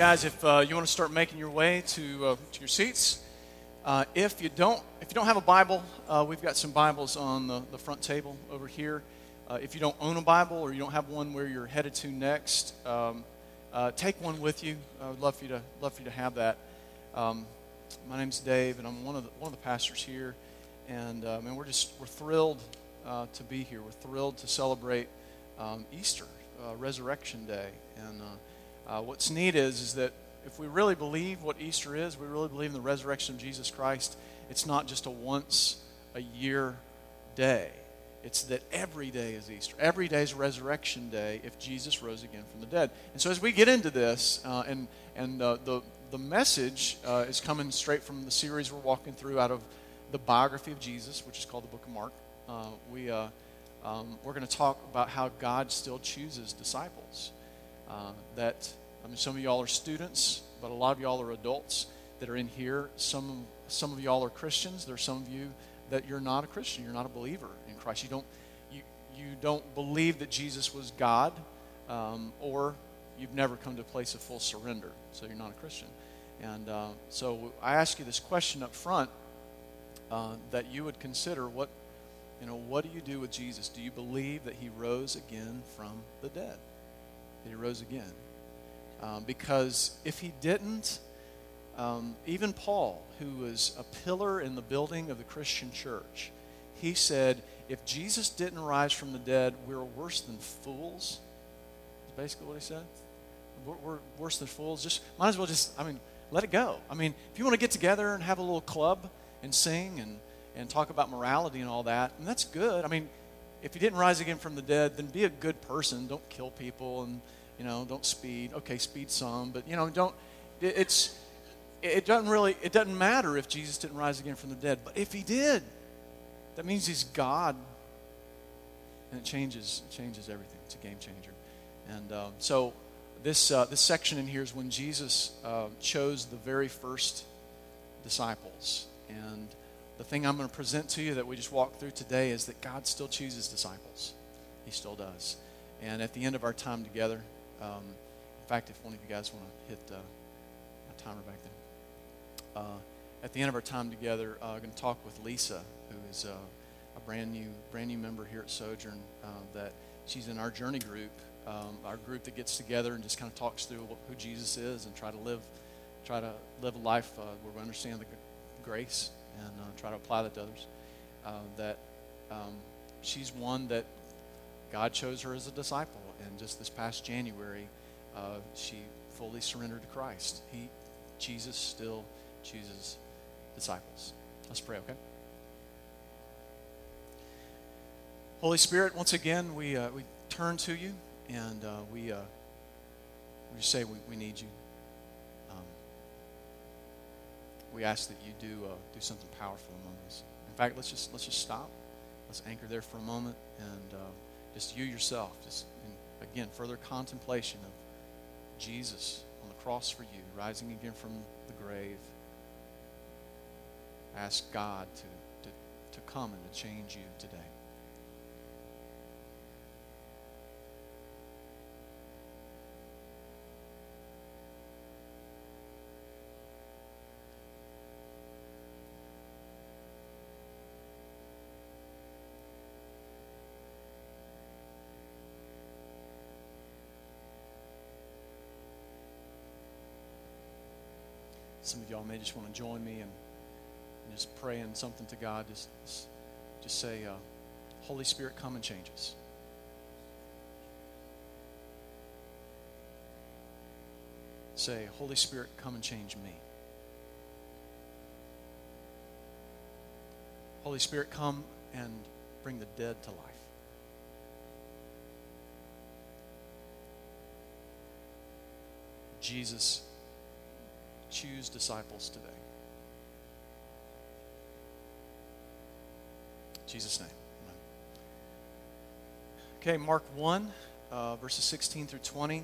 Guys, if uh, you want to start making your way to, uh, to your seats, uh, if you don't, if you don't have a Bible, uh, we've got some Bibles on the, the front table over here. Uh, if you don't own a Bible or you don't have one where you're headed to next, um, uh, take one with you. I would love for you to love for you to have that. Um, my name's Dave, and I'm one of the, one of the pastors here, and uh, man, we're just we're thrilled to be here. We're thrilled to celebrate um, Easter, Resurrection Day, and uh, what's neat is, is that if we really believe what Easter is, we really believe in the resurrection of Jesus Christ, it's not just a once a year day. It's that every day is Easter. Every day is resurrection day if Jesus rose again from the dead. And so as we get into this, uh, and, and uh, the, the message uh, is coming straight from the series we're walking through out of the biography of Jesus, which is called the book of Mark. Uh, we, uh, um, we're going to talk about how God still chooses disciples. Uh, that I mean, some of y'all are students, but a lot of y'all are adults that are in here. Some some of y'all are Christians. There's some of you that you're not a Christian. You're not a believer in Christ. You don't you you don't believe that Jesus was God, um, or you've never come to a place of full surrender. So you're not a Christian. And uh, so I ask you this question up front uh, that you would consider what you know what do you do with Jesus? Do you believe that he rose again from the dead? that he rose again. Um, because if he didn't, um, even Paul, who was a pillar in the building of the Christian church, he said, if Jesus didn't rise from the dead, we're worse than fools. That's basically what he said. We're, we're worse than fools. Just might as well just, I mean, let it go. I mean, if you want to get together and have a little club and sing and, and talk about morality and all that, and that's good. I mean, if he didn't rise again from the dead, then be a good person. Don't kill people and, you know, don't speed. Okay, speed some, but, you know, don't, it's, it doesn't really, it doesn't matter if Jesus didn't rise again from the dead. But if he did, that means he's God. And it changes, changes everything. It's a game changer. And um, so this, uh, this section in here is when Jesus uh, chose the very first disciples. And the thing I'm going to present to you that we just walked through today is that God still chooses disciples. He still does. And at the end of our time together, um, in fact, if one of you guys want to hit uh, my timer back there. Uh, at the end of our time together, I'm uh, going to talk with Lisa, who is uh, a brand new, brand new member here at Sojourn. Uh, that she's in our journey group, um, our group that gets together and just kind of talks through who Jesus is and try to live, try to live a life uh, where we understand the grace and try to apply that to others. That um, she's one that God chose her as a disciple, and just this past January, uh, she fully surrendered to Christ. He, Jesus, still chooses disciples. Let's pray, okay? Holy Spirit, once again, we, uh, we turn to you and uh, we, uh, we say we, we need you we ask that you do uh, do something powerful among us. In fact, let's just let's just stop. Let's anchor there for a moment and uh, just you yourself, just in, again further contemplation of Jesus on the cross for you, rising again from the grave. Ask God to, to, to come and to change you today. Some of y'all may just want to join me and, and just praying something to God. Just, just say, uh, Holy Spirit, come and change us. Say, Holy Spirit, come and change me. Holy Spirit, come and bring the dead to life. Jesus, choose disciples today. In Jesus' name. Amen. Okay, Mark 1, uh, verses 16 through 20.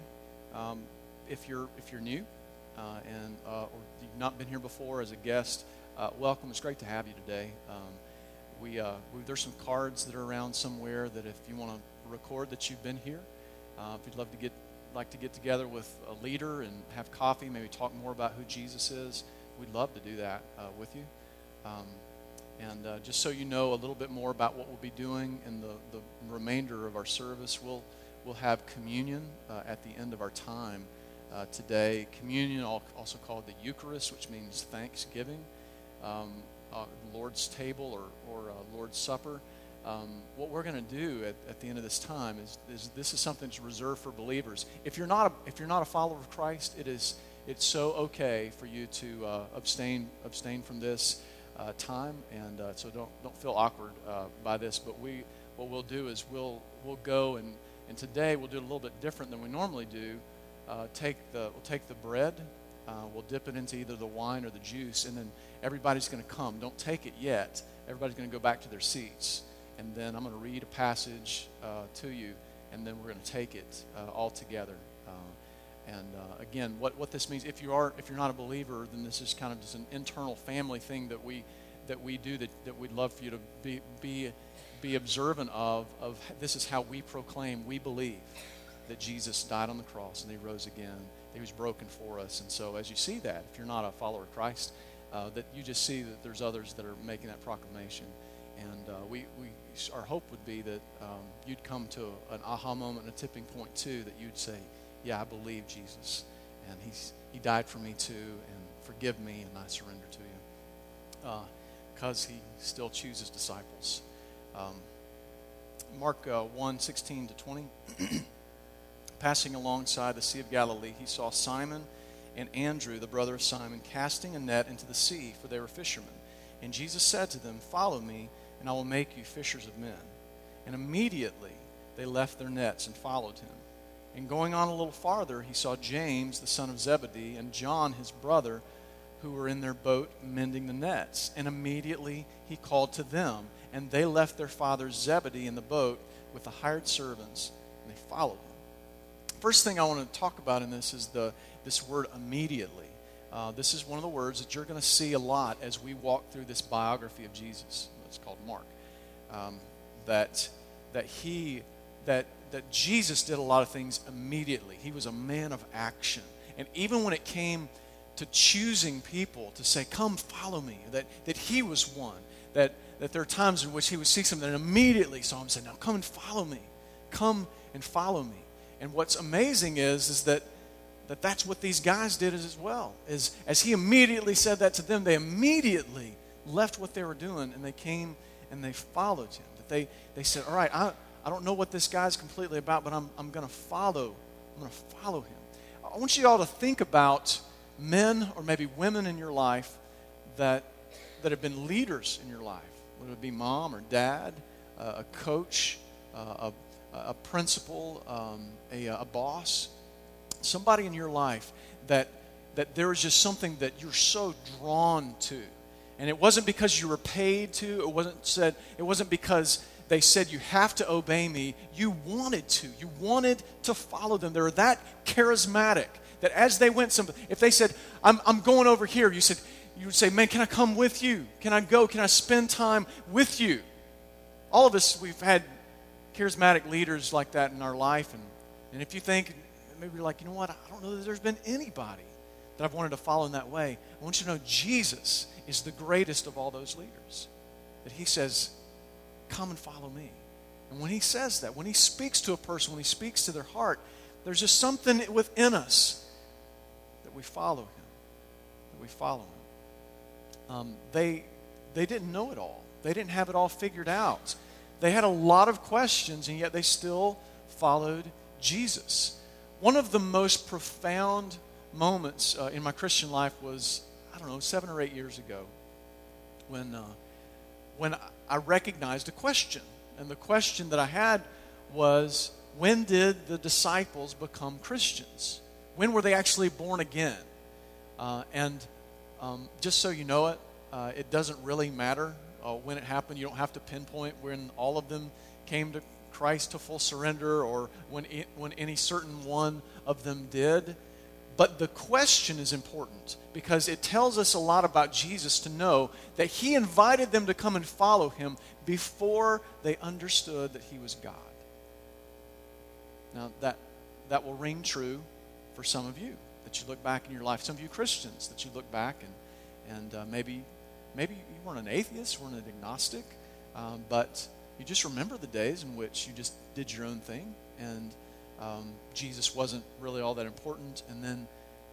Um, if, you're, if you're new uh, and, uh, or you've not been here before as a guest, uh, welcome. It's great to have you today. Um, we, uh, we, there's some cards that are around somewhere that if you want to record that you've been here, uh, if you'd love to get like to get together with a leader and have coffee, maybe talk more about who Jesus is, we'd love to do that uh, with you. Um, and uh, just so you know a little bit more about what we'll be doing in the, the remainder of our service, we'll, we'll have communion uh, at the end of our time uh, today. Communion, also called the Eucharist, which means thanksgiving, um, uh, Lord's table or, or uh, Lord's Supper. Um, what we're going to do at, at, the end of this time is, is, this is something that's reserved for believers. If you're not a, if you're not a follower of Christ, it is it's so okay for you to uh, abstain abstain from this uh, time, and uh, so don't don't feel awkward uh, by this. But we what we'll do is we'll we'll go and and today we'll do it a little bit different than we normally do. Uh, take the we'll take the bread, uh, we'll dip it into either the wine or the juice, and then everybody's going to come. Don't take it yet. Everybody's going to go back to their seats, and then I'm going to read a passage to you, and then we're going to take it all together. And uh, again, what, what this means, if you are if you're not a believer, then this is kind of just an internal family thing that we that we do that, that we'd love for you to be be be observant of of this is how we proclaim we believe that Jesus died on the cross and he rose again. He was broken for us. And so as you see that, if you're not a follower of Christ, uh, that you just see that there's others that are making that proclamation. And uh, we, we, our hope would be that um, you'd come to an aha moment, a tipping point too, that you'd say, yeah, I believe Jesus, and he's, He died for me too, and forgive me, and I surrender to you. Because uh, He still chooses disciples. Um, Mark uh, 1 16 to 20. Passing alongside the Sea of Galilee, he saw Simon and Andrew, the brother of Simon, casting a net into the sea, for they were fishermen. And Jesus said to them, Follow me, and I will make you fishers of men. And immediately they left their nets and followed him. And going on a little farther, he saw James, the son of Zebedee, and John, his brother, who were in their boat mending the nets. And immediately he called to them, and they left their father Zebedee in the boat with the hired servants, and they followed him. First thing I want to talk about in this is the, this word immediately. Uh, this is one of the words that you're going to see a lot as we walk through this biography of Jesus. It's called Mark. Um, that, that he, that that Jesus did a lot of things immediately. He was a man of action. And even when it came to choosing people to say, Come follow me, that, that he was one. That, that there are times in which he would see something and immediately saw him say, Now come and follow me. Come and follow me. And what's amazing is, is that, that that's what these guys did as well. Is as he immediately said that to them, they immediately left what they were doing and they came and they followed him. That they, they said, All right, I, I don't know what this guy's completely about, but I'm, I'm going to follow. I'm going to follow him. I want you all to think about men or maybe women in your life that, that have been leaders in your life. Would it be mom or dad, uh, a coach, uh, a, a principal, um, a, a boss? Somebody in your life that, that there is just something that you're so drawn to. And it wasn't because you were paid to, it wasn't said, it wasn't because they said, You have to obey me. You wanted to. You wanted to follow them. They were that charismatic that as they went, some, if they said, I'm, I'm going over here, you said, you would say, Man, can I come with you? Can I go? Can I spend time with you? All of us, we've had charismatic leaders like that in our life. And, and if you think, maybe you're like, you know what? I don't know that there's been anybody that I've wanted to follow in that way. I want you to know Jesus is the greatest of all those leaders. That he says, Come and follow me. And when he says that, when he speaks to a person, when he speaks to their heart, there's just something within us that we follow him. That we follow him. Um, they, they didn't know it all, they didn't have it all figured out. They had a lot of questions, and yet they still followed Jesus. One of the most profound moments uh, in my Christian life was, I don't know, seven or eight years ago when, uh, when I recognized a question. And the question that I had was when did the disciples become Christians? When were they actually born again? Uh, and um, just so you know it, uh, it doesn't really matter uh, when it happened. You don't have to pinpoint when all of them came to Christ to full surrender or when, it, when any certain one of them did. But the question is important because it tells us a lot about Jesus to know that he invited them to come and follow him before they understood that he was God. Now, that, that will ring true for some of you that you look back in your life. Some of you Christians that you look back and, and uh, maybe, maybe you weren't an atheist, weren't an agnostic, um, but you just remember the days in which you just did your own thing and um, Jesus wasn't really all that important. And then,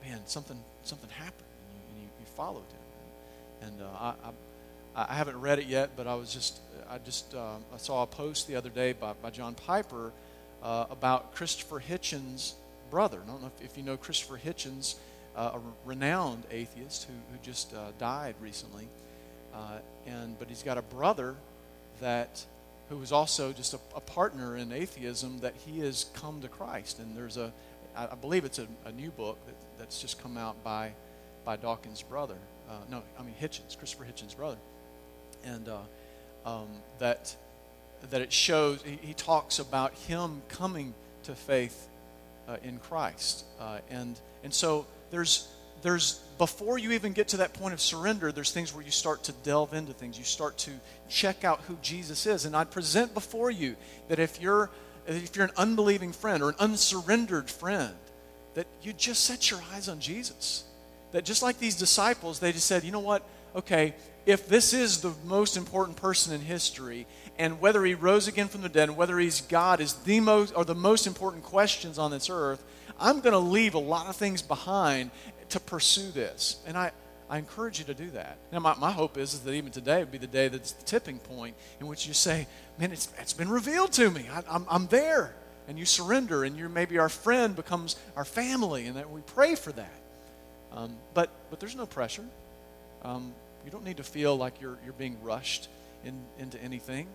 man, something, something happened and you, and you, you followed him. And, uh, I, I, I, haven't read it yet, but I was just, I just uh, I saw a post the other day by, by John Piper uh, about Christopher Hitchens' brother. I don't know if, if you know Christopher Hitchens, uh, a renowned atheist who, who just uh, died recently. Uh, and but he's got a brother that who was also just a, a, partner in atheism that he has come to Christ. And there's a, I believe it's a, a, new book that, that's just come out by by Dawkins' brother. Uh, no, I mean Hitchens, Christopher Hitchens' brother, and uh, um, that that it shows. He, he, talks about him coming to faith uh, in Christ, uh, and and so there's there's before you even get to that point of surrender, there's things where you start to delve into things. You start to check out who Jesus is, and I'd present before you that if you're if you're an unbelieving friend or an unsurrendered friend, that you just set your eyes on Jesus. That just like these disciples, they just said, you know what? Okay, if this is the most important person in history, and whether he rose again from the dead, and whether he's God is the most or the most important questions on this earth, I'm going to leave a lot of things behind to pursue this. And I, I encourage you to do that. Now, my, my hope is, is that even today would be the day that's the tipping point in which you say, man, it's, it's been revealed to me. I, I'm, I'm there. And you surrender, and you maybe our friend becomes our family, and that we pray for that. Um, but, but there's no pressure. Um, you don't need to feel like you're, you're being rushed in, into anything.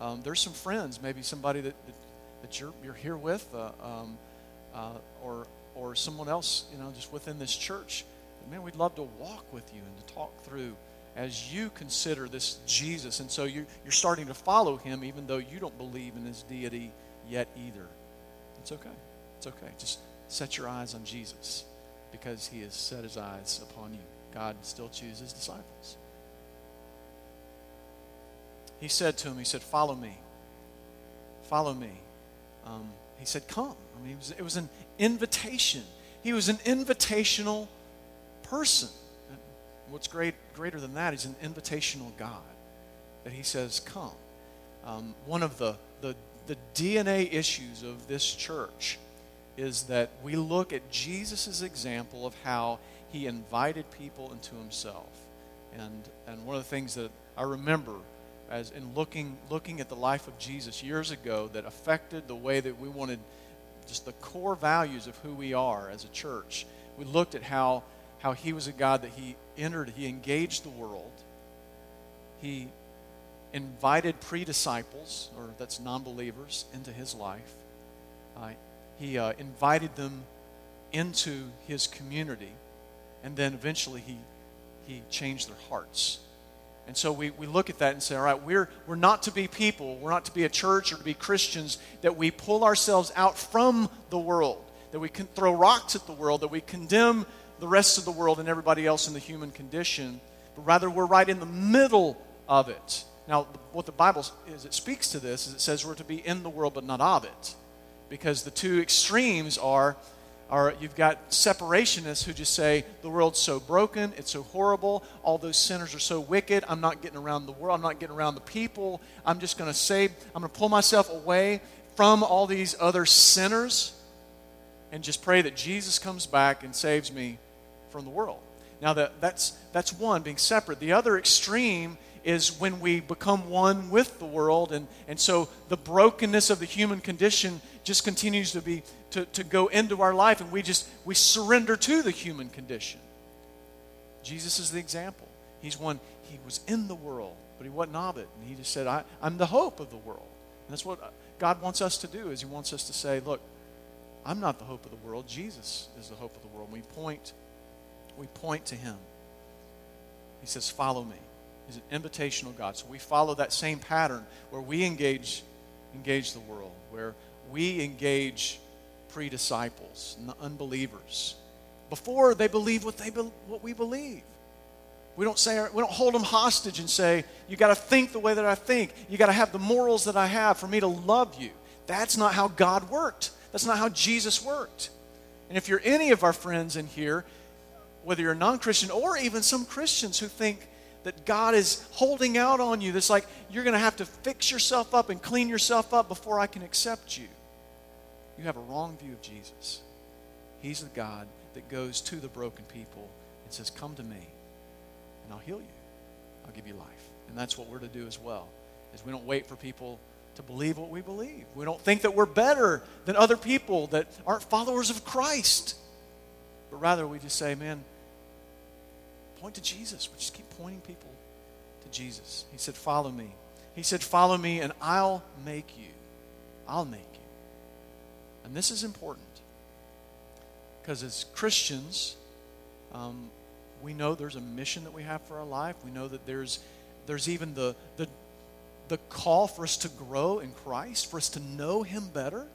Um, there's some friends, maybe somebody that, that, that you're, you're here with, uh, um, uh, or, or someone else, you know, just within this church. Man, we'd love to walk with you and to talk through as you consider this Jesus. And so you, you're starting to follow him even though you don't believe in his deity yet either. It's okay. It's okay. Just set your eyes on Jesus because he has set his eyes upon you. God still chooses disciples. He said to him, He said, Follow me. Follow me. Um, he said, Come. I mean, it was, it was an invitation. He was an invitational person. What's great, greater than that is an invitational God that he says, Come. Um, one of the, the, the DNA issues of this church is that we look at Jesus' example of how he invited people into himself. And, and one of the things that I remember as in looking, looking at the life of Jesus years ago that affected the way that we wanted just the core values of who we are as a church. We looked at how, how he was a God that he entered, he engaged the world. He invited pre disciples, or that's non believers, into his life. Uh, he uh, invited them into his community. And then eventually he, he changed their hearts and so we, we look at that and say, all right, we're, we're not to be people, we're not to be a church or to be Christians that we pull ourselves out from the world, that we can throw rocks at the world, that we condemn the rest of the world and everybody else in the human condition, but rather we're right in the middle of it. Now, what the Bible is, it speaks to this, is it says we're to be in the world but not of it. Because the two extremes are or you've got separationists who just say the world's so broken, it's so horrible, all those sinners are so wicked, I'm not getting around the world, I'm not getting around the people, I'm just going to say, I'm going to pull myself away from all these other sinners and just pray that Jesus comes back and saves me from the world. Now that, that's that's one being separate. The other extreme is when we become one with the world and, and so the brokenness of the human condition just continues to be to, to go into our life and we just we surrender to the human condition. Jesus is the example. He's one he was in the world but he wasn't of it and he just said I, i'm the hope of the world. And that's what uh, god wants us to do is he wants us to say look i'm not the hope of the world. Jesus is the hope of the world. We point we point to him he says follow me he's an invitational god so we follow that same pattern where we engage engage the world where we engage pre disciples and the unbelievers before they believe what, they be, what we believe. We don't, say, we don't hold them hostage and say, You got to think the way that I think. You got to have the morals that I have for me to love you. That's not how God worked. That's not how Jesus worked. And if you're any of our friends in here, whether you're a non Christian or even some Christians who think that God is holding out on you, that's like you're going to have to fix yourself up and clean yourself up before I can accept you, you have a wrong view of Jesus. He's the God that goes to the broken people and says, Come to me, and I'll heal you. I'll give you life. And that's what we're to do as well. Is we don't wait for people to believe what we believe. We don't think that we're better than other people that aren't followers of Christ. But rather we just say, man, point to Jesus. We just keep pointing people to Jesus. He said, Follow me. He said, Follow me, and I'll make you. I'll make you. And this is important because as Christians, um, we know there's a mission that we have for our life. We know that there's, there's even the, the, the call for us to grow in Christ, for us to know Him better,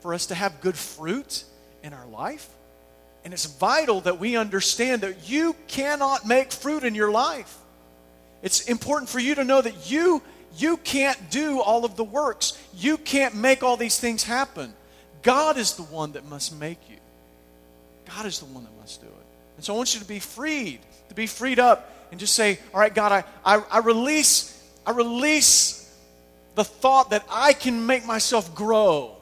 for us to have good fruit in our life. And it's vital that we understand that you cannot make fruit in your life. It's important for you to know that you you can't do all of the works. You can't make all these things happen. God is the one that must make you. God is the one that must do it. And so I want you to be freed, to be freed up and just say, All right, God, I, I, I release, I release the thought that I can make myself grow.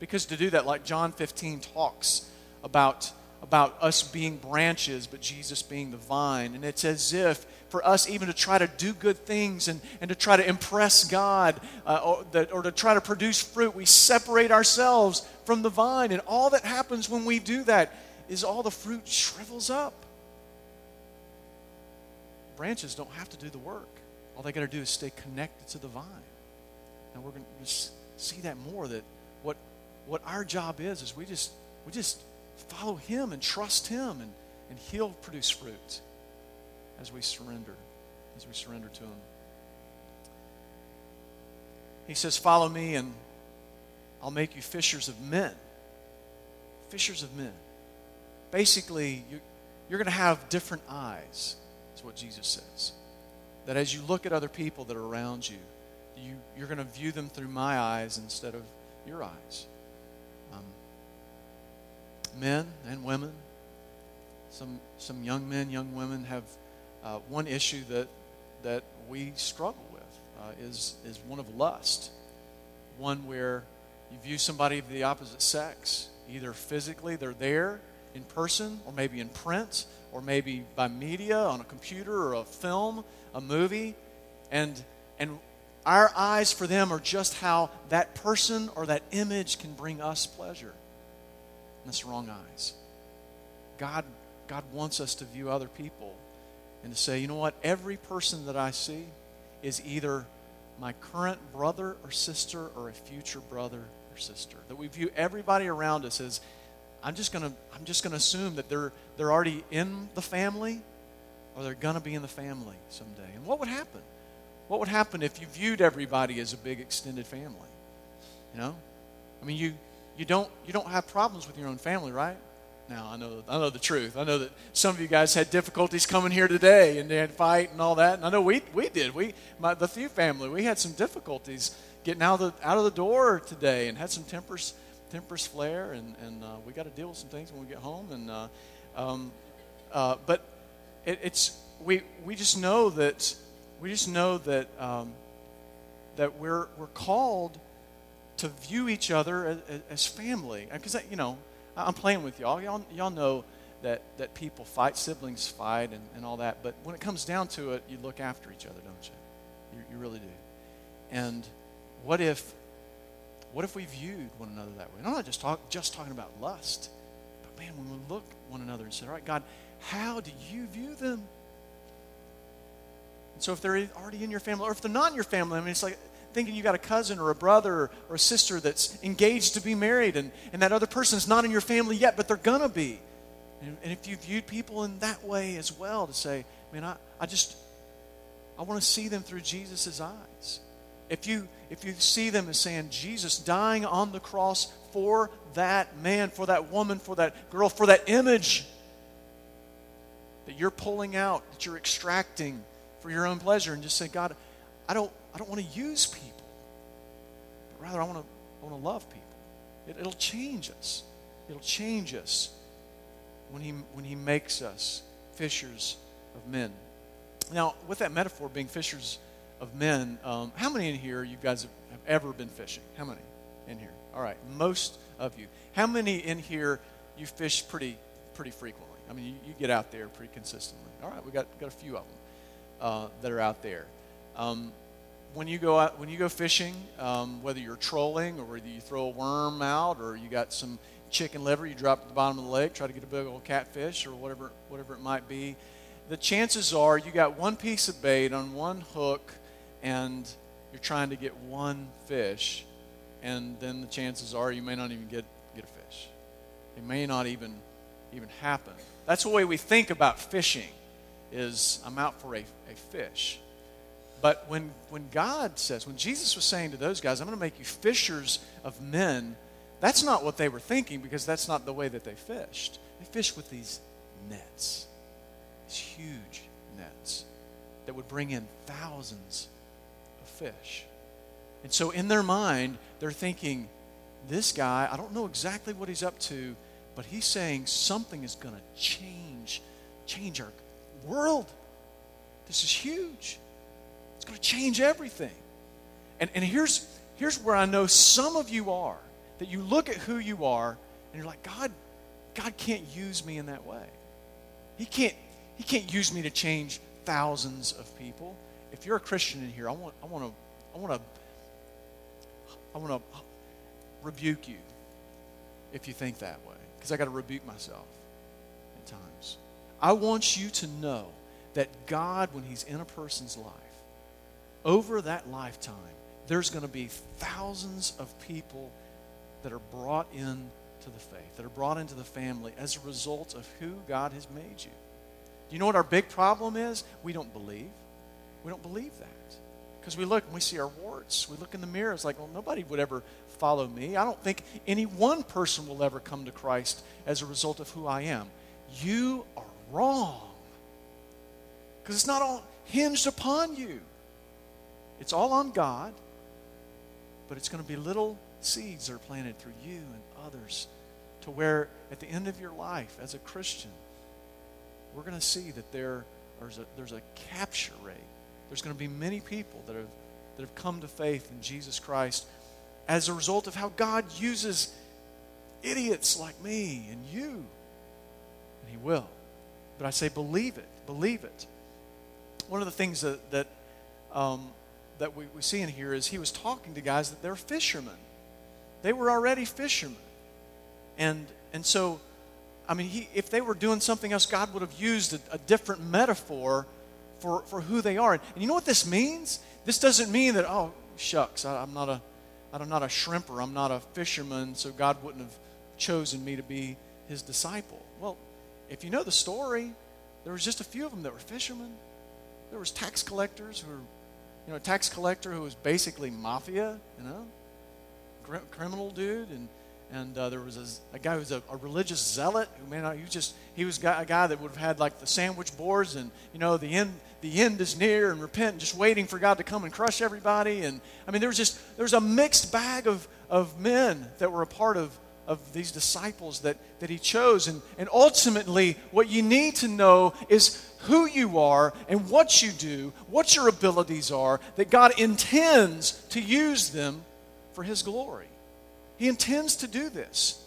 Because to do that, like John 15 talks about, about us being branches, but Jesus being the vine. And it's as if for us even to try to do good things and, and to try to impress God uh, or, that, or to try to produce fruit, we separate ourselves from the vine. And all that happens when we do that is all the fruit shrivels up. Branches don't have to do the work. All they got to do is stay connected to the vine. And we're going to see that more that what, what our job is, is we just, we just follow Him and trust Him, and, and He'll produce fruit as we surrender, as we surrender to Him. He says, Follow me, and I'll make you fishers of men. Fishers of men. Basically, you, you're going to have different eyes, is what Jesus says. That as you look at other people that are around you, you you're going to view them through my eyes instead of your eyes. Um, men and women, some, some young men, young women have uh, one issue that, that we struggle with uh, is, is one of lust. One where you view somebody of the opposite sex, either physically, they're there in person, or maybe in print, or maybe by media, on a computer, or a film, a movie, and, and our eyes for them are just how that person or that image can bring us pleasure. The wrong eyes. God, God wants us to view other people and to say, you know what, every person that I see is either my current brother or sister or a future brother or sister. That we view everybody around us as I'm just gonna I'm just gonna assume that they're they're already in the family or they're gonna be in the family someday. And what would happen? What would happen if you viewed everybody as a big extended family? You know? I mean you you don't you don't have problems with your own family, right? Now I know I know the truth. I know that some of you guys had difficulties coming here today and they had fight and all that. And I know we we did. We my, the Few family we had some difficulties getting out of the out of the door today and had some tempers tempers flare and and uh, we got to deal with some things when we get home. And uh, um, uh, but it, it's we we just know that we just know that um, that we're we're called to view each other as, as family because you know I'm playing with y'all. Y'all, y'all know that, that people fight, siblings fight, and, and all that. But when it comes down to it, you look after each other, don't you? You, you really do. And what if, what if we viewed one another that way? And I'm not just, talk, just talking about lust, but man, when we look one another and say, all right, God, how do you view them? And so if they're already in your family, or if they're not in your family, I mean, it's like thinking you got a cousin or a brother or a sister that's engaged to be married and, and that other person's not in your family yet, but they're going to be. And, and if you viewed people in that way as well, to say, man, I, I just, I want to see them through Jesus' eyes. If you, if you see them as saying, Jesus dying on the cross for that man, for that woman, for that girl, for that image that you're pulling out, that you're extracting for your own pleasure, and just say, God, I don't, I don't want to use people, but rather I want to, I want to love people. It, it'll change us. It'll change us when he, when he makes us fishers of men. Now, with that metaphor being fishers of men, um, how many in here you guys have, have ever been fishing? How many in here? All right, most of you. How many in here you fish pretty pretty frequently? I mean, you, you get out there pretty consistently. All right, we got got a few of them uh, that are out there. Um, when you go out, when you go fishing, um, whether you're trolling or whether you throw a worm out or you got some chicken liver you drop at the bottom of the lake, try to get a big old catfish or whatever whatever it might be, the chances are you got one piece of bait on one hook and you're trying to get one fish, and then the chances are you may not even get, get a fish. It may not even even happen. That's the way we think about fishing is I'm out for a, a fish. But when, when God says, when Jesus was saying to those guys, I'm going to make you fishers of men, that's not what they were thinking because that's not the way that they fished. They fished with these nets, these huge nets that would bring in thousands of fish. And so in their mind, they're thinking, this guy, I don't know exactly what he's up to, but he's saying something is going to change, change our world. This is huge. It's going to change everything. And, and here's, here's where I know some of you are that you look at who you are and you're like, God, God can't use me in that way. He can't, he can't use me to change thousands of people. If you're a Christian in here, I want, I want to, I want to, I want to rebuke you if you think that way, because I got to rebuke myself at times. I want you to know that God, when He's in a person's life, over that lifetime, there's going to be thousands of people that are brought in to the faith, that are brought into the family as a result of who God has made you. Do you know what our big problem is? We don't believe. We don't believe that. Because we look and we see our warts. We look in the mirror, it's like, well, nobody would ever follow me. I don't think any one person will ever come to Christ as a result of who I am. You are wrong. Because it's not all hinged upon you. It's all on God, but it's going to be little seeds that are planted through you and others to where at the end of your life as a Christian, we're going to see that there, there's, a, there's a capture rate. There's going to be many people that have, that have come to faith in Jesus Christ as a result of how God uses idiots like me and you. And He will. But I say, believe it. Believe it. One of the things that, that um, that we, we see in here is he was talking to guys that they're fishermen. They were already fishermen. And, and so, I mean, he, if they were doing something else, God would have used a, a different metaphor for, for who they are. And, and, you know what this means? This doesn't mean that, oh, shucks, I, I'm, not a, I'm not a shrimper, I'm not a fisherman, so God wouldn't have chosen me to be his disciple. Well, if you know the story, there was just a few of them that were fishermen. There was tax collectors who were you know, a tax collector who was basically mafia, you know, Cr- criminal dude, and and uh, there was a, a guy who was a, a, religious zealot who may not. He was just he was a guy that would have had like the sandwich boards, and you know the end the end is near, and repent, and just waiting for God to come and crush everybody. And I mean, there was just there was a mixed bag of of men that were a part of of these disciples that, that he chose. And, and ultimately, what you need to know is who you are and what you do, what your abilities are, that God intends to use them for his glory. He intends to do this.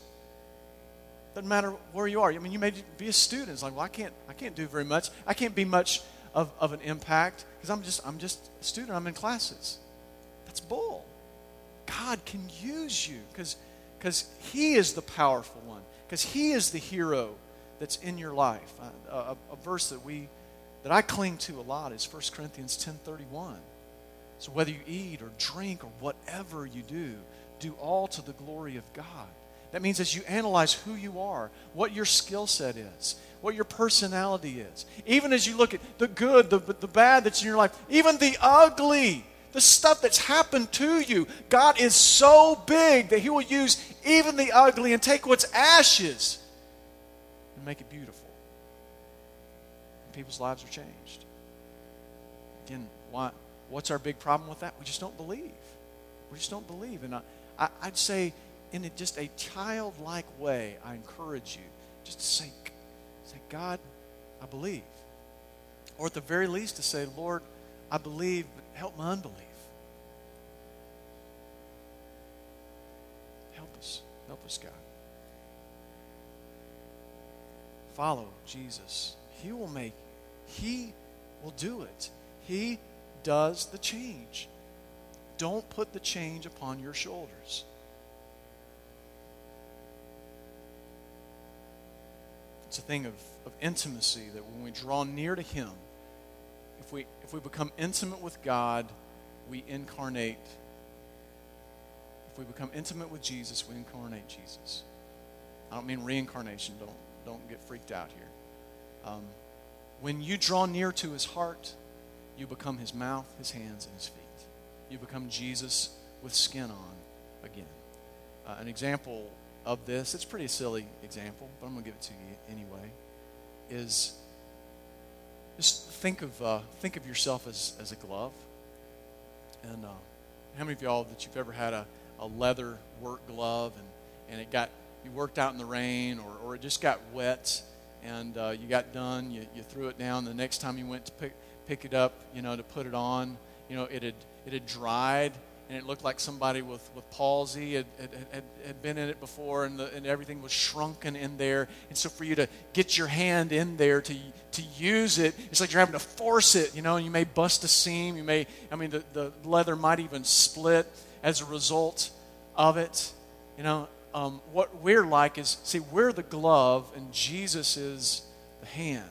Doesn't matter where you are. I mean, you may be a student. It's like, well, I can't, I can't do very much. I can't be much of, of an impact because I'm just, I'm just a student. I'm in classes. That's bull. God can use you because He is the powerful one, because He is the hero that's in your life. Uh, a, a, verse that we that I cling to a lot is 1 Corinthians 10:31. So whether you eat or drink or whatever you do, do all to the glory of God. That means as you analyze who you are, what your skill set is, what your personality is, even as you look at the good, the, the bad that's in your life, even the ugly, the stuff that's happened to you. God is so big that He will use even the ugly and take what's ashes and make it beautiful. And people's lives are changed. Again, why, what's our big problem with that? We just don't believe. We just don't believe. And I, I, I'd say in a, just a childlike way, I encourage you just to say, say, God, I believe. Or at the very least to say, Lord, I believe, but help my unbelief. Help us. Help us, God. Follow Jesus. He will make, He will do it. He does the change. Don't put the change upon your shoulders. It's a thing of, of intimacy that when we draw near to Him, if we, if we become intimate with God, we incarnate. If we become intimate with Jesus, we incarnate Jesus. I don't mean reincarnation. Don't, don't get freaked out here. Um, when you draw near to His heart, you become His mouth, His hands, and His feet. You become Jesus with skin on again. Uh, an example of this, it's pretty silly example, but I'm going to give it to you anyway, is just think of, uh, think of yourself as, as a glove. And uh, how many of y'all that you've ever had a, a leather work glove and, and it got, you worked out in the rain or, or it just got wet and uh, you got done, you, you threw it down. The next time you went to pick, pick it up, you know, to put it on, you know, it had, it had dried and it looked like somebody with, with palsy had, had, had been in it before and, the, and everything was shrunken in there. And so for you to get your hand in there to, to use it, it's like you're having to force it, you know, and you may bust a seam. You may, I mean, the, the leather might even split as a result of it. You know, um, what we're like is, see, we're the glove and Jesus is the hand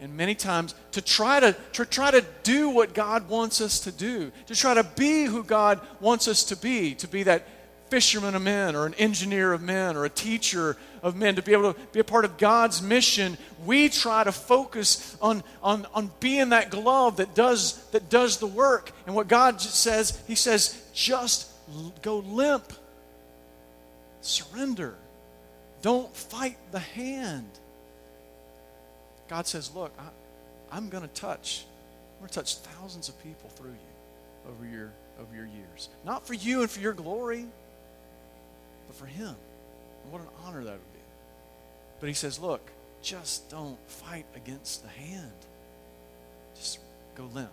and many times to try to, to try to do what God wants us to do, to try to be who God wants us to be, to be that fisherman of men or an engineer of men or a teacher of men, to be able to be a part of God's mission, we try to focus on, on, on being that glove that does, that does the work. And what God says, He says, just go limp, surrender, don't fight the hand. God says, Look, I, am going to touch. I'm going to touch thousands of people through you over your, over your years. Not for you and for your glory, but for Him. And what an honor that would be. But He says, Look, just don't fight against the hand. Just go limp.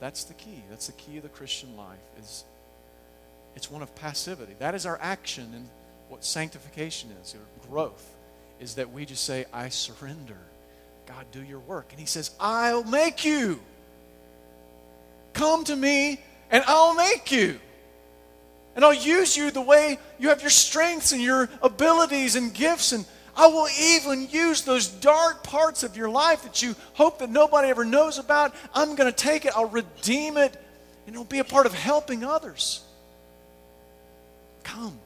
That's the key. That's the key of the Christian life is it's one of passivity. That is our action and what sanctification is, or growth, is that we just say, I surrender. God, do your work. And he says, I'll make you. Come to me and I'll make you. And I'll use you the way you have your strengths and your abilities and gifts. And I will even use those dark parts of your life that you hope that nobody ever knows about. I'm going to take it, I'll redeem it, and it'll be a part of helping others. Come.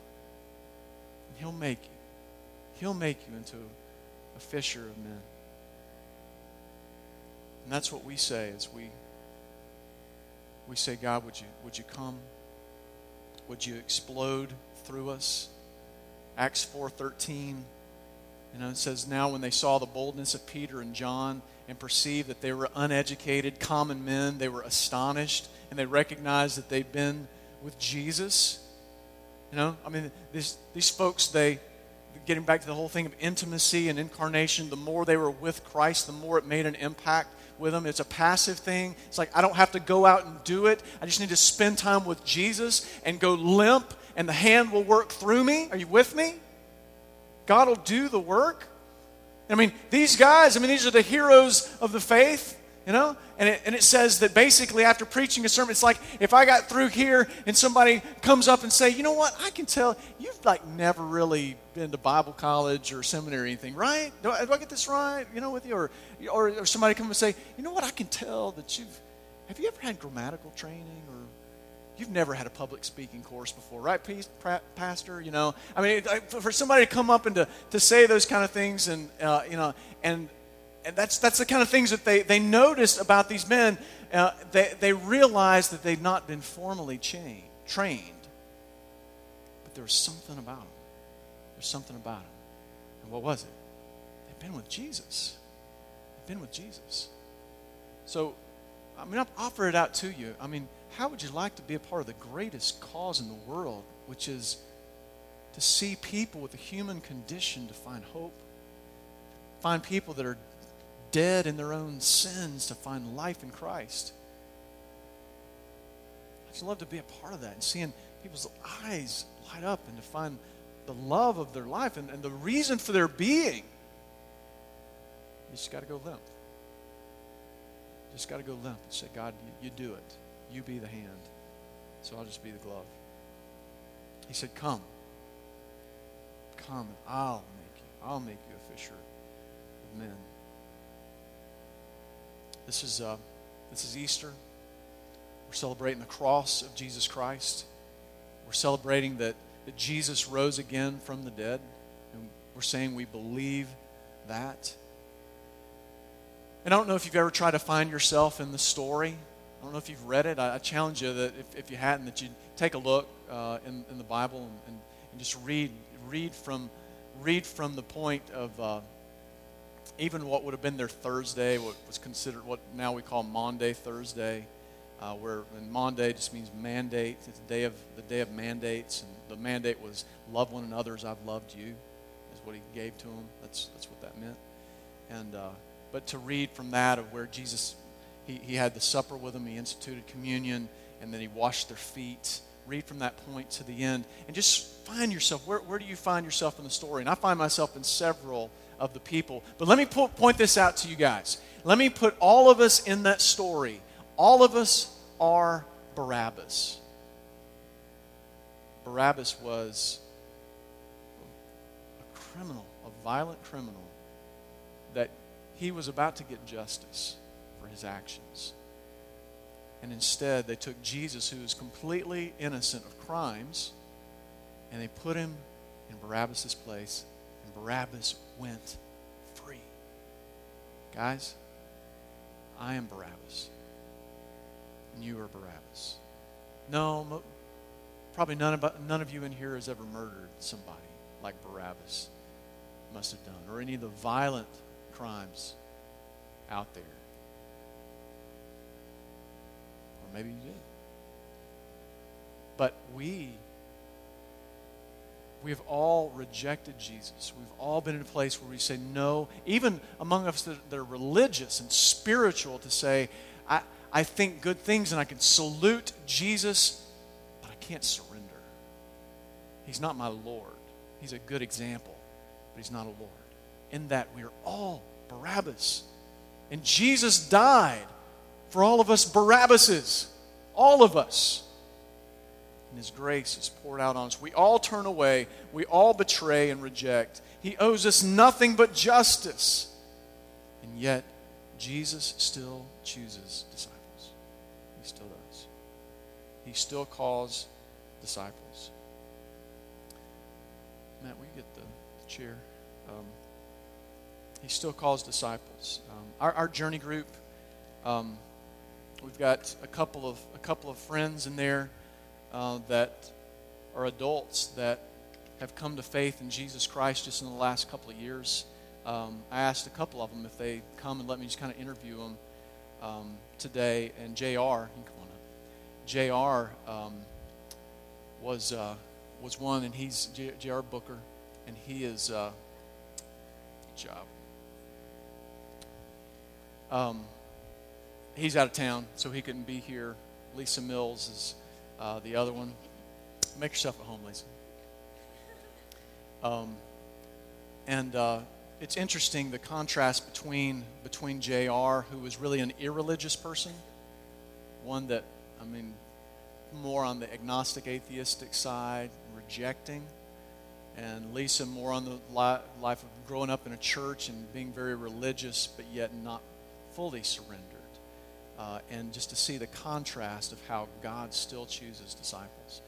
He'll make you. He'll make you into a fisher of men. And that's what we say as we we say, God, would you would you come? Would you explode through us? Acts 4:13 you know, it says, Now when they saw the boldness of Peter and John and perceived that they were uneducated, common men, they were astonished and they recognized that they'd been with Jesus. You know, I mean, this, these folks, they, getting back to the whole thing of intimacy and incarnation, the more they were with Christ, the more it made an impact with them. It's a passive thing. It's like I don't have to go out and do it. I just need to spend time with Jesus and go limp, and the hand will work through me. Are you with me? God will do the work. I mean, these guys, I mean, these are the heroes of the faith you know? And it, and it says that basically after preaching a sermon, it's like if I got through here and somebody comes up and say, you know what, I can tell you've like never really been to Bible college or seminary or anything, right? Do I, do I get this right? You know, with you? Or, or, or somebody come and say, you know what, I can tell that you've, have you ever had grammatical training or you've never had a public speaking course before, right, Pastor? You know, I mean, for somebody to come up and to, to say those kind of things and, uh, you know, and and that's, that's the kind of things that they, they noticed about these men. Uh, they, they realized that they'd not been formally chained, trained. But there was something about them. There's something about them. And what was it? They'd been with Jesus. They'd been with Jesus. So, I mean, I'll offer it out to you. I mean, how would you like to be a part of the greatest cause in the world, which is to see people with a human condition to find hope. Find people that are dead in their own sins to find life in Christ. I just love to be a part of that and seeing people's eyes light up and to find the love of their life and, and the reason for their being. You just got to go limp. Just got to go limp and say, God, you, you do it. You be the hand. So I'll just be the glove. He said, Come. Come, and I'll make you. I'll make you a fisher of men. This is, uh, this is Easter. We're celebrating the cross of Jesus Christ. We're celebrating that, that Jesus rose again from the dead. And we're saying we believe that. And I don't know if you've ever tried to find yourself in the story. I don't know if you've read it. I, I challenge you that if, if you hadn't, that you take a look uh, in, in the Bible and, and, and, just read read from read from the point of uh, even what would have been their Thursday, what was considered what now we call Maundy Thursday, uh, where and Maundy just means mandate. It's the day of the day of mandates, and the mandate was love one another as I've loved you, is what he gave to them. That's that's what that meant. And uh, but to read from that of where Jesus he, he had the supper with them, he instituted communion, and then he washed their feet. Read from that point to the end, and just find yourself. Where, where do you find yourself in the story? And I find myself in several of the people. But let me po- point this out to you guys. Let me put all of us in that story. All of us are Barabbas. Barabbas was a criminal, a violent criminal, that he was about to get justice for his actions. And instead, they took Jesus, who was completely innocent of crimes, and they put him in Barabbas' place, and Barabbas went free. Guys, I am Barabbas, and you are Barabbas. No, probably none of, none of you in here has ever murdered somebody like Barabbas must have done, or any of the violent crimes out there. Maybe you did. But we we have all rejected Jesus. We've all been in a place where we say no, even among us that, that are religious and spiritual, to say, I, I think good things and I can salute Jesus, but I can't surrender. He's not my Lord. He's a good example, but He's not a Lord. In that we are all Barabbas. And Jesus died for all of us Barabbases. All of us. And His grace is poured out on us. We all turn away. We all betray and reject. He owes us nothing but justice. And yet, Jesus still chooses disciples. He still does. He still calls disciples. Matt, will you get the, the chair? Um, he still calls disciples. Um, our, our, journey group, um, we've got a couple of a couple of friends in there uh, that are adults that have come to faith in Jesus Christ just in the last couple of years. Um, I asked a couple of them if they come and let me just kind of interview them um, today. And Jr. Come on up. Jr. Um, was uh, was one, and he's Jr. Booker, and he is. Uh, job. Um, he's out of town, so he couldn't be here. Lisa Mills is uh, the other one. Make yourself at home, Lisa. Um, and uh, it's interesting the contrast between between Jr., who was really an irreligious person, one that I mean, more on the agnostic atheistic side, rejecting, and Lisa more on the li- life of growing up in a church and being very religious, but yet not fully surrendered. Uh, and just to see the contrast of how God still chooses disciples.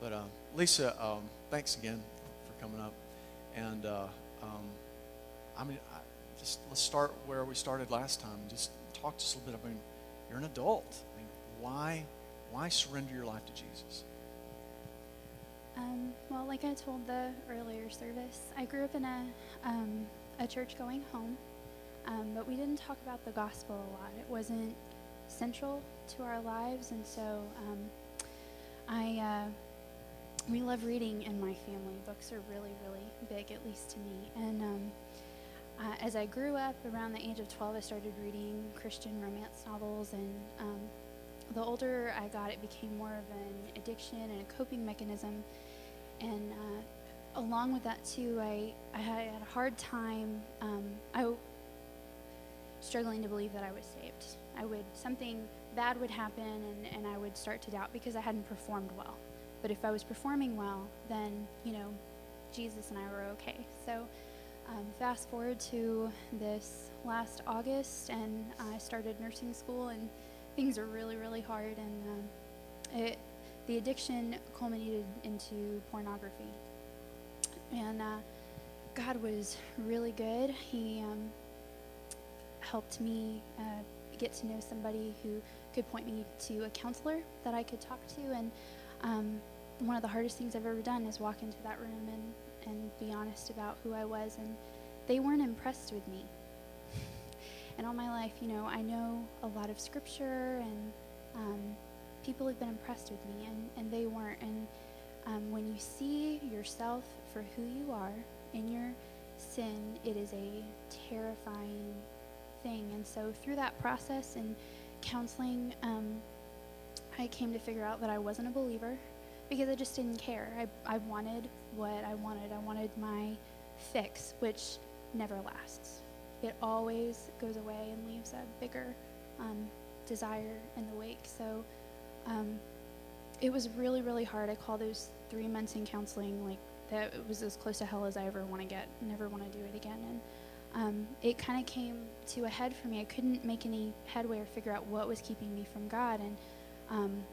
But uh, Lisa, um, thanks again for coming up. And uh, um, I mean, I, just let's start where we started last time. Just talk to us a little bit. I mean, you're an adult. I mean, why, why surrender your life to Jesus? Um, well, like I told the earlier service, I grew up in a, um, a church going home, um, but we didn't talk about the gospel a lot. It wasn't central to our lives, and so um, I uh, we love reading in my family. Books are really, really big, at least to me. And um, uh, as I grew up, around the age of 12, I started reading Christian romance novels. And um, the older I got, it became more of an addiction and a coping mechanism. And uh, along with that, too, I, I had a hard time. Um, I struggling to believe that I was saved. I would something bad would happen, and, and I would start to doubt because I hadn't performed well. But if I was performing well, then you know, Jesus and I were okay. So um, fast forward to this last August, and I started nursing school, and things are really, really hard, and um, it, the addiction culminated into pornography. And uh, God was really good. He um, helped me uh, get to know somebody who could point me to a counselor that I could talk to. And um, one of the hardest things I've ever done is walk into that room and and be honest about who I was. And they weren't impressed with me. and all my life, you know, I know a lot of scripture, and um, people have been impressed with me, and, and they weren't. And um, when you see yourself for who you are in your sin, it is a terrifying thing. And so through that process and counseling, um, I came to figure out that I wasn't a believer because I just didn't care. I, I wanted what I wanted. I wanted my fix, which never lasts. It always goes away and leaves a bigger um, desire in the wake. So um, it was really, really hard. I call those three months in counseling like that. It was as close to hell as I ever want to get. Never want to do it again. And um, it kind of came to a head for me. I couldn't make any headway or figure out what was keeping me from God, and um,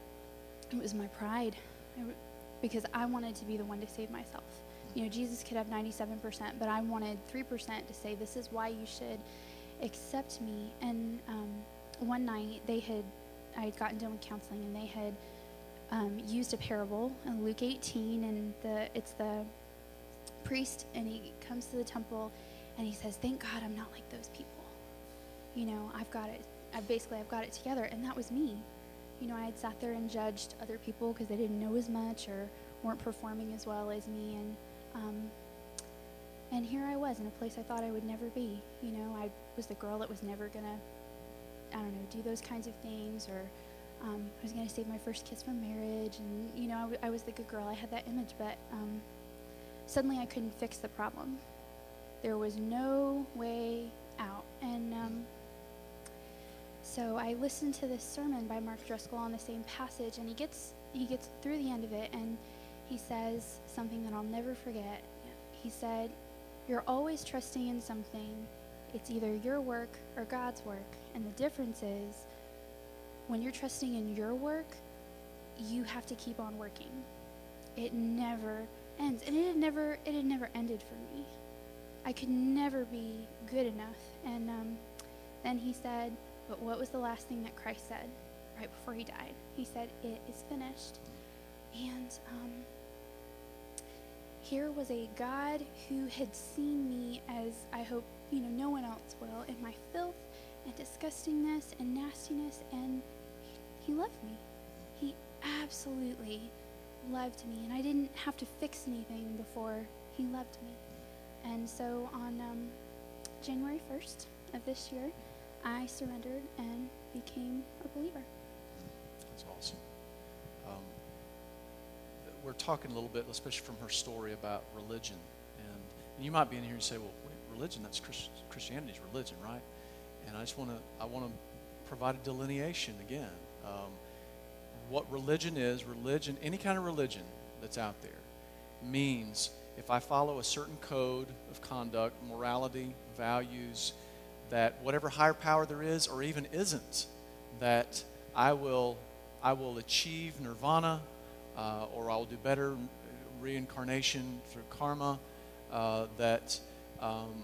it was my pride because I wanted to be the one to save myself. You know, Jesus could have 97%, but I wanted 3% to say, This is why you should accept me. And um, one night, they had, I had gotten done with counseling, and they had um, used a parable in Luke 18, and the it's the priest, and he comes to the temple, and he says, Thank God I'm not like those people. You know, I've got it. I basically, I've got it together. And that was me you know, I had sat there and judged other people because they didn't know as much or weren't performing as well as me, and um, and here I was in a place I thought I would never be. You know, I was the girl that was never gonna, I don't know, do those kinds of things, or um, I was gonna save my first kiss from marriage, and you know, I, w- I was the good girl. I had that image, but um, suddenly I couldn't fix the problem. There was no way out, and um, so I listened to this sermon by Mark Driscoll on the same passage, and he gets he gets through the end of it, and he says something that I'll never forget. He said, "You're always trusting in something. It's either your work or God's work, and the difference is, when you're trusting in your work, you have to keep on working. It never ends, and it had never it had never ended for me. I could never be good enough." And um, then he said but what was the last thing that Christ said right before he died? He said, It is finished. And um, here was a God who had seen me as I hope, you know, no one else will, in my filth and disgustingness and nastiness, and he, he loved me. He absolutely loved me, and I didn't have to fix anything before he loved me. And so on um, January 1st of this year, I surrendered and became a believer. That's awesome. Um, we're talking a little bit, especially from her story, about religion. And, and you might be in here and say, well, wait, religion, that's Christ- Christianity's religion, right? And I just want to, I want to provide a delineation again. Um, what religion is, religion, any kind of religion that's out there, means if I follow a certain code of conduct, morality, values, that whatever higher power there is or even isn't, that I will, I will achieve nirvana uh, or I'll do better reincarnation through karma, uh, that, um,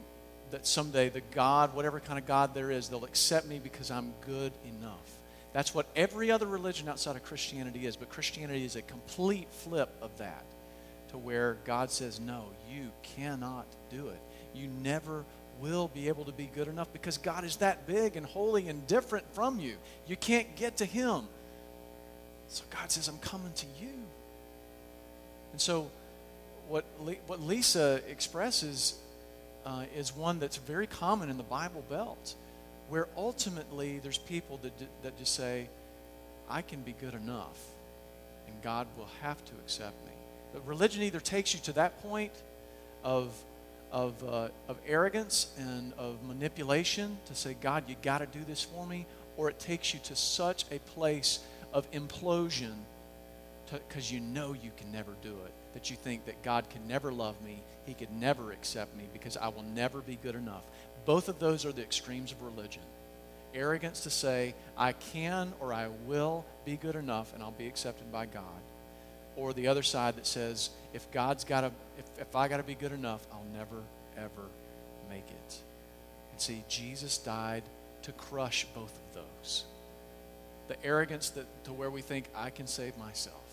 that someday the God, whatever kind of God there is, they'll accept me because I'm good enough. That's what every other religion outside of Christianity is, but Christianity is a complete flip of that to where God says, No, you cannot do it. You never will be able to be good enough because God is that big and holy and different from you. You can't get to Him. So God says, I'm coming to you. And so, what, what Lisa expresses uh, is one that's very common in the Bible Belt, where ultimately there's people that, that just say, I can be good enough, and God will have to accept me. Religion either takes you to that point of, of, uh, of arrogance and of manipulation to say, God, you got to do this for me, or it takes you to such a place of implosion because you know you can never do it. That you think that God can never love me, He could never accept me because I will never be good enough. Both of those are the extremes of religion. Arrogance to say, I can or I will be good enough and I'll be accepted by God. Or the other side that says, if God's got to, if, if I got to be good enough, I'll never, ever make it. And see, Jesus died to crush both of those. The arrogance that to where we think I can save myself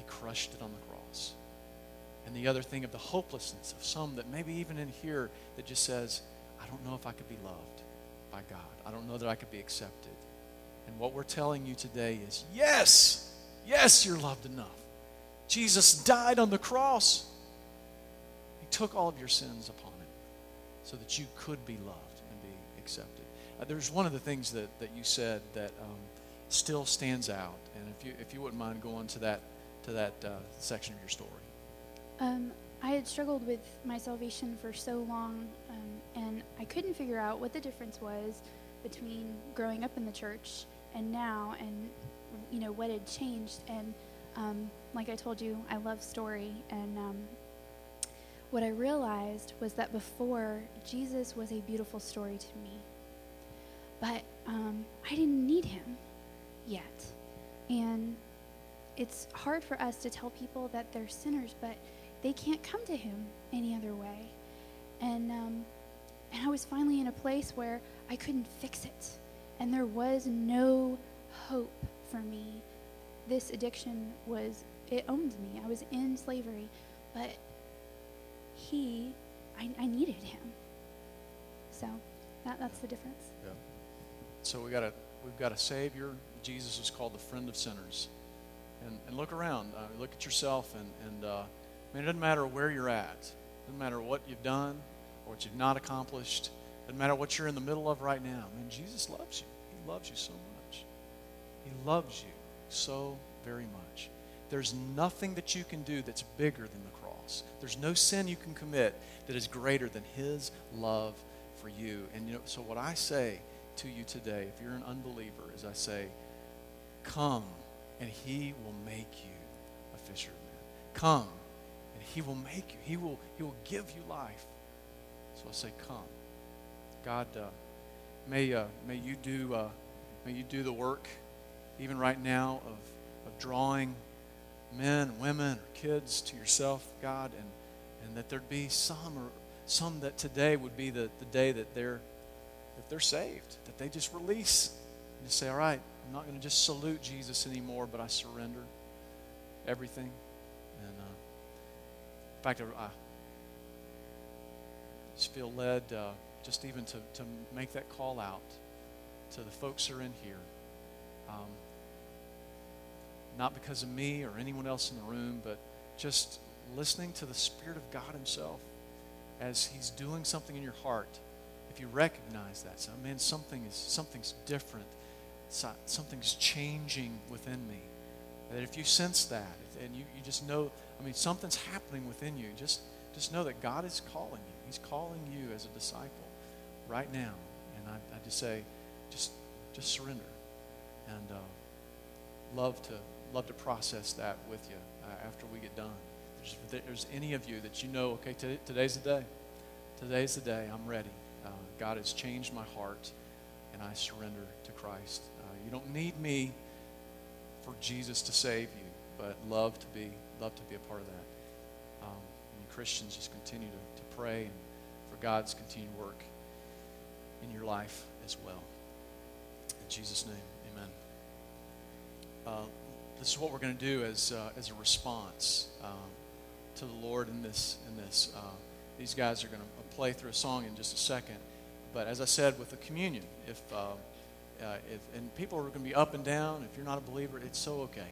he crushed it on the cross. And the other thing of the hopelessness of some that maybe even in here that just says, I don't know if I could be loved by God. I don't know that I could be accepted. And what we're telling you today is yes, yes, you're loved enough. Jesus died on the cross. He took all of your sins upon him so that you could be loved and be accepted. Uh, there's one of the things that, that you said that um, still stands out. And if you, if you wouldn't mind going to that to that uh, section of your story? Um, I had struggled with my salvation for so long, um, and I couldn't figure out what the difference was between growing up in the church and now, and you know what had changed. And um, like I told you, I love story, and um, what I realized was that before Jesus was a beautiful story to me, but um, I didn't need him yet, and it's hard for us to tell people that they're sinners, but they can't come to Him any other way. And um, and I was finally in a place where I couldn't fix it, and there was no hope for me. This addiction was it owned me. I was in slavery, but He, I, I needed Him. So that, that's the difference. Yeah. So we got a we've got a Savior. Jesus is called the friend of sinners and, and look around. Uh, look at yourself, and, and uh, I mean, it doesn't matter where you're at. It doesn't matter what you've done or what you've not accomplished. It doesn't matter what you're in the middle of right now. I mean, Jesus loves you. He loves you so much. He loves you so very much. There's nothing that you can do that's bigger than the cross. There's no sin you can commit that is greater than His love for you. And you know, so what I say to you today, if you're an unbeliever, is I say, come and he will make you a fisherman. Come, and he will make you. He will, he will give you life. So I say, come. God, uh, may, uh, may, you do, uh, may you do the work, even right now, of, of drawing men women or kids to yourself, God, and, and that there'd be some or some that today would be the, the day that they're that they're saved, that they just release and just say, all right, I'm not going to just salute Jesus anymore, but I surrender everything. And uh, in fact, I, just feel led uh, just even to, to make that call out to the folks who are in here. Um, not because of me or anyone else in the room, but just listening to the Spirit of God Himself as He's doing something in your heart. If you recognize that, so man, something is something's different something's changing within me. That if you sense that and you, you just know, I mean, something's happening within you, just, just know that God is calling you. He's calling you as a disciple right now. And I, I just say, just, just surrender. And uh, love, to, love to process that with you uh, after we get done. There's, there's any of you that you know, okay, today, today's the day. Today's the day. I'm ready. Uh, God has changed my heart, and I surrender to Christ. You don't need me for Jesus to save you, but love to be love to be a part of that. Um, and Christians just continue to, to pray and for God's continued work in your life as well. In Jesus' name, Amen. Uh, this is what we're going to do as uh, as a response um, to the Lord in this in this. Uh, these guys are going to play through a song in just a second, but as I said with the communion, if uh, uh, if, and people are going to be up and down. If you're not a believer, it's so okay.